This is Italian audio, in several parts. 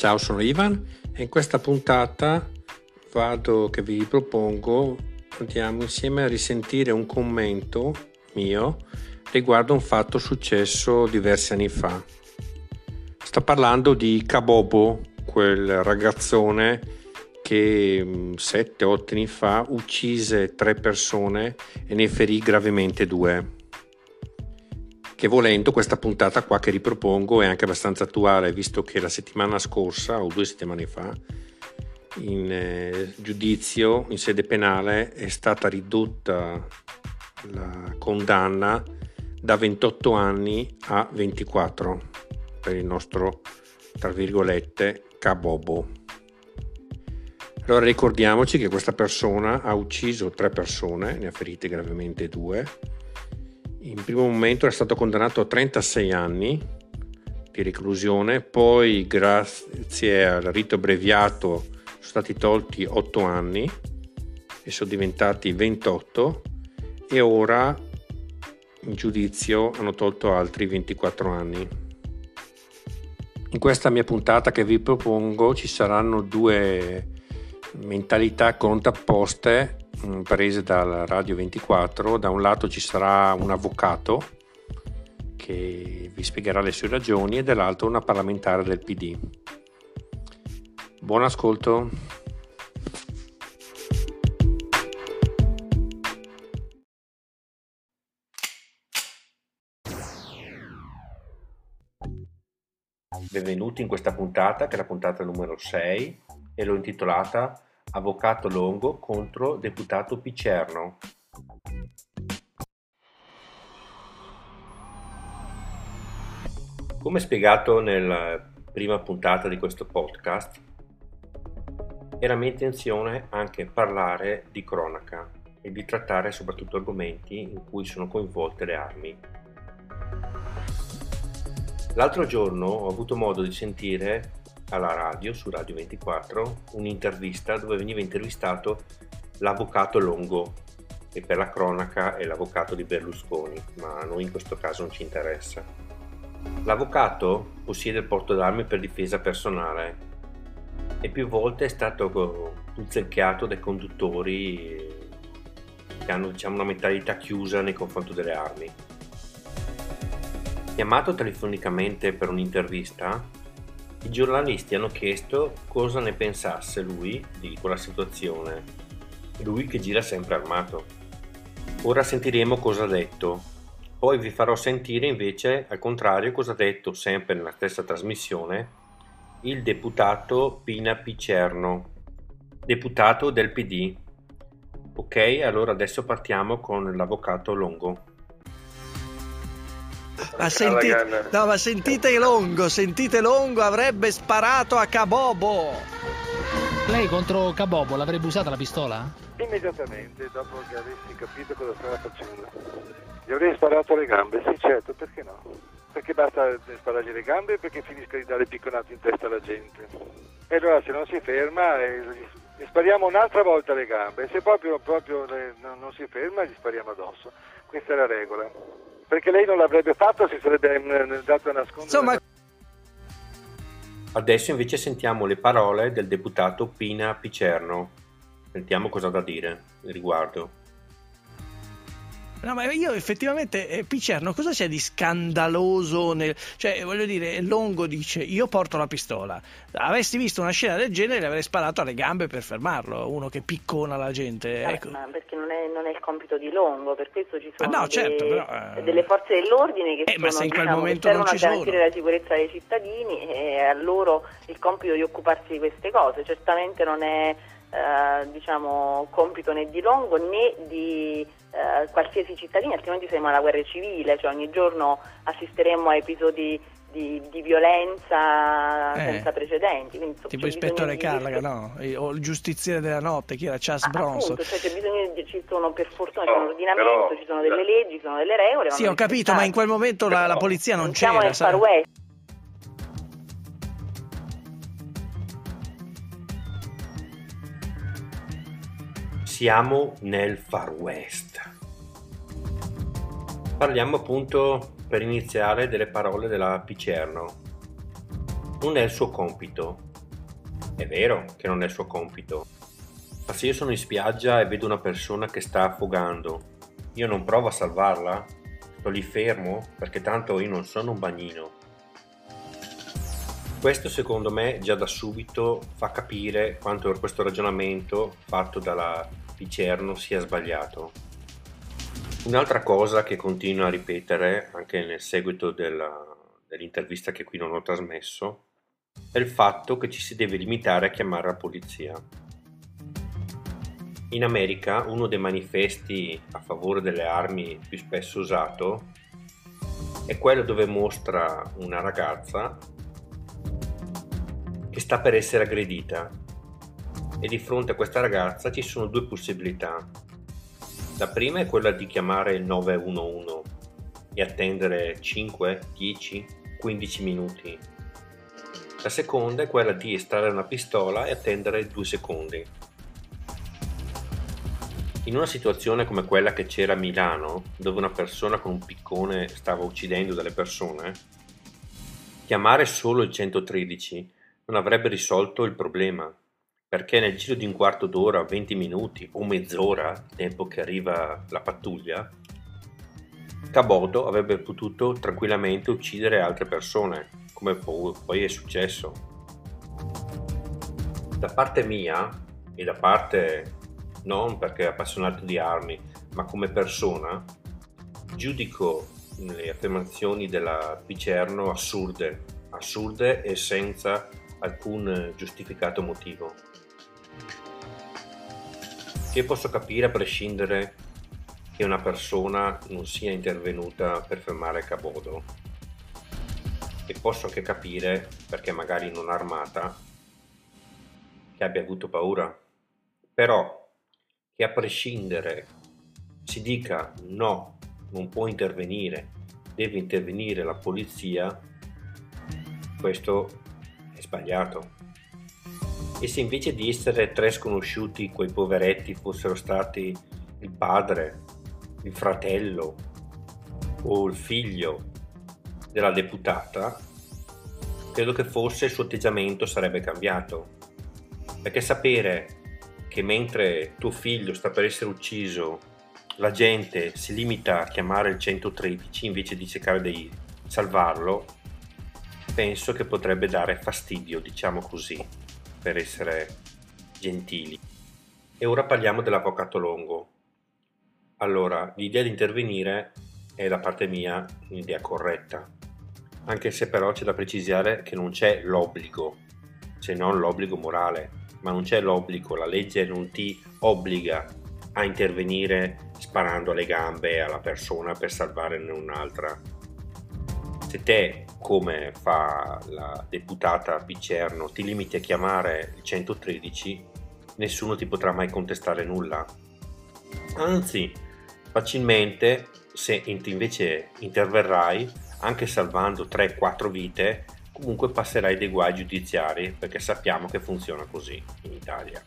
Ciao, sono Ivan e in questa puntata vado che vi propongo andiamo insieme a risentire un commento mio riguardo un fatto successo diversi anni fa. Sto parlando di Kabobo, quel ragazzone che 7-8 anni fa uccise tre persone e ne ferì gravemente due che volendo questa puntata qua che ripropongo è anche abbastanza attuale visto che la settimana scorsa o due settimane fa in eh, giudizio in sede penale è stata ridotta la condanna da 28 anni a 24 per il nostro tra virgolette cabobo. Allora ricordiamoci che questa persona ha ucciso tre persone ne ha ferite gravemente due in primo momento è stato condannato a 36 anni di reclusione, poi grazie al rito abbreviato sono stati tolti 8 anni e sono diventati 28 e ora in giudizio hanno tolto altri 24 anni. In questa mia puntata che vi propongo ci saranno due mentalità contrapposte Mm, prese dal Radio 24. Da un lato ci sarà un avvocato che vi spiegherà le sue ragioni e dall'altro una parlamentare del PD. Buon ascolto. Benvenuti in questa puntata che è la puntata numero 6 e l'ho intitolata Avvocato Longo contro deputato Picerno. Come spiegato nella prima puntata di questo podcast, era mia intenzione anche parlare di cronaca e di trattare soprattutto argomenti in cui sono coinvolte le armi. L'altro giorno ho avuto modo di sentire alla radio, su Radio 24, un'intervista dove veniva intervistato l'avvocato Longo, che per la cronaca è l'avvocato di Berlusconi, ma a noi in questo caso non ci interessa. L'avvocato possiede il porto d'armi per difesa personale e più volte è stato puzzelchiato dai conduttori che hanno diciamo, una mentalità chiusa nei confronti delle armi. Chiamato telefonicamente per un'intervista, i giornalisti hanno chiesto cosa ne pensasse lui di quella situazione, lui che gira sempre armato. Ora sentiremo cosa ha detto, poi vi farò sentire invece al contrario cosa ha detto sempre nella stessa trasmissione il deputato Pina Picerno, deputato del PD. Ok, allora adesso partiamo con l'avvocato Longo. Ma, senti... no, ma sentite Longo, sentite Longo, avrebbe sparato a Cabobo. Lei contro Cabobo l'avrebbe usata la pistola? Immediatamente, dopo che avessi capito cosa stava facendo. Gli avrei sparato le gambe, sì certo, perché no? Perché basta sparargli le gambe perché finisca di dare picconate in testa alla gente. E allora se non si ferma eh, gli spariamo un'altra volta le gambe, se proprio, proprio non si ferma gli spariamo addosso. Questa è la regola perché lei non l'avrebbe fatto, si sarebbe mm, dato a nascondere. Insomma... Adesso invece sentiamo le parole del deputato Pina Picerno. Sentiamo cosa ha da dire riguardo. No, ma io effettivamente, eh, Picerno, cosa c'è di scandaloso nel... Cioè, voglio dire, Longo dice, io porto la pistola. Avessi visto una scena del genere, le avrei sparato alle gambe per fermarlo, uno che piccona la gente. Eh, ecco. ma perché non è, non è, il compito di Longo, per questo ci sono no, dei, certo, però, eh... delle forze dell'ordine che, eh, sono, ma se in quel diciamo, momento non ci a garantire la sicurezza dei cittadini e a loro il compito di occuparsi di queste cose. Certamente non è eh, diciamo, compito né di Longo né di eh, qualsiasi cittadino, altrimenti saremo alla guerra civile, cioè ogni giorno assisteremo a episodi di, di violenza eh, senza precedenti. Quindi, tipo ispettore Carlaga, di... no? O il giustiziere della notte, chi era? Charles ah, Bronson. Appunto, cioè c'è bisogno di, ci sono per fortuna c'è un ordinamento, però, ci sono delle leggi, ci sono delle regole. Sì, ho capito, ma in quel momento la, la polizia non Siamo c'era. Nel Far West. Siamo nel Far West. Parliamo appunto per iniziare delle parole della Picerno. Non è il suo compito, È vero che non è il suo compito, ma se io sono in spiaggia e vedo una persona che sta affogando, io non provo a salvarla? Sto lì fermo perché tanto io non sono un bagnino. Questo secondo me già da subito fa capire quanto questo ragionamento fatto dalla Picerno sia sbagliato. Un'altra cosa che continuo a ripetere anche nel seguito della, dell'intervista che qui non ho trasmesso è il fatto che ci si deve limitare a chiamare la polizia. In America uno dei manifesti a favore delle armi più spesso usato è quello dove mostra una ragazza che sta per essere aggredita e di fronte a questa ragazza ci sono due possibilità. La prima è quella di chiamare il 911 e attendere 5, 10, 15 minuti. La seconda è quella di estrarre una pistola e attendere 2 secondi. In una situazione come quella che c'era a Milano, dove una persona con un piccone stava uccidendo delle persone, chiamare solo il 113 non avrebbe risolto il problema, perché nel giro di un quarto d'ora, 20 minuti o mezz'ora, tempo che arriva la pattuglia, Cabodo avrebbe potuto tranquillamente uccidere altre persone, come poi è successo. Da parte mia e da parte non perché appassionato di armi, ma come persona, giudico le affermazioni della Picerno assurde, assurde e senza alcun giustificato motivo. Che posso capire a prescindere che una persona non sia intervenuta per fermare Cabodo e posso anche capire perché magari non armata che abbia avuto paura però che a prescindere si dica no, non può intervenire, deve intervenire la polizia, questo è sbagliato. E se invece di essere tre sconosciuti quei poveretti fossero stati il padre, il fratello o il figlio della deputata, credo che forse il suo atteggiamento sarebbe cambiato. Perché sapere che mentre tuo figlio sta per essere ucciso, la gente si limita a chiamare il 113 invece di cercare di salvarlo, penso che potrebbe dare fastidio, diciamo così, per essere gentili. E ora parliamo dell'avvocato Longo. Allora, l'idea di intervenire è da parte mia un'idea corretta, anche se però c'è da precisare che non c'è l'obbligo, se non l'obbligo morale ma non c'è l'obbligo, la legge non ti obbliga a intervenire sparando alle gambe alla persona per salvarne un'altra. Se te, come fa la deputata Picerno, ti limiti a chiamare il 113, nessuno ti potrà mai contestare nulla. Anzi, facilmente, se invece interverrai, anche salvando 3-4 vite, comunque passerai dei guai giudiziari perché sappiamo che funziona così in Italia.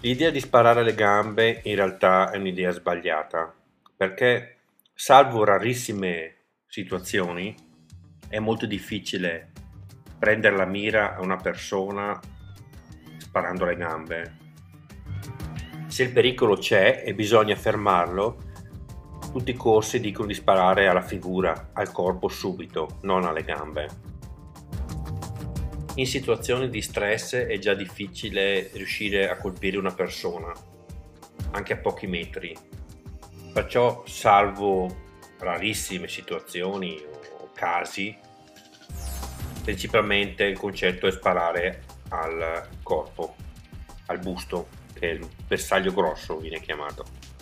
L'idea di sparare le gambe in realtà è un'idea sbagliata perché salvo rarissime situazioni è molto difficile prendere la mira a una persona sparando le gambe. Se il pericolo c'è e bisogna fermarlo, tutti i corsi dicono di sparare alla figura, al corpo subito, non alle gambe. In situazioni di stress è già difficile riuscire a colpire una persona, anche a pochi metri. Perciò, salvo rarissime situazioni o casi, principalmente il concetto è sparare al corpo, al busto, che è il bersaglio grosso viene chiamato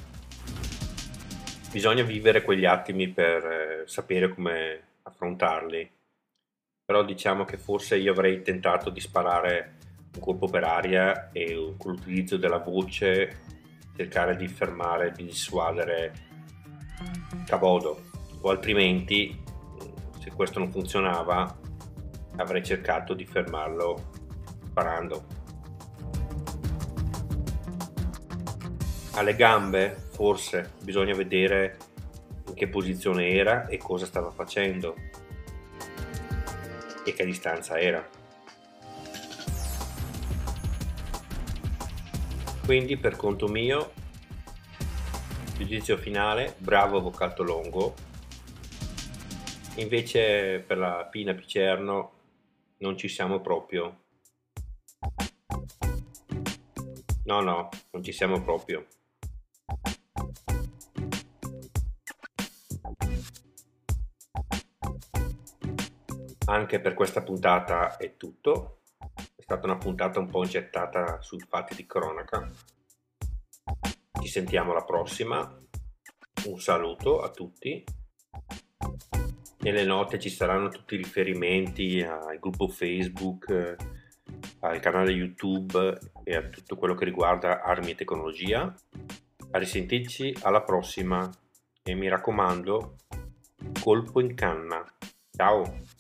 bisogna vivere quegli attimi per eh, sapere come affrontarli. Però diciamo che forse io avrei tentato di sparare un colpo per aria e con l'utilizzo della voce cercare di fermare, di dissuadere cavodo o altrimenti se questo non funzionava avrei cercato di fermarlo sparando. Alle gambe forse bisogna vedere in che posizione era e cosa stava facendo e che distanza era. Quindi per conto mio giudizio finale, bravo Avvocato Longo. Invece per la Pina Picerno non ci siamo proprio. No, no, non ci siamo proprio. Anche per questa puntata è tutto. È stata una puntata un po' gettata sui fatti di cronaca. Sentiamo alla prossima. Un saluto a tutti. Nelle note ci saranno tutti i riferimenti al gruppo Facebook, al canale YouTube e a tutto quello che riguarda armi e tecnologia. A risentirci alla prossima e mi raccomando, colpo in canna. Ciao!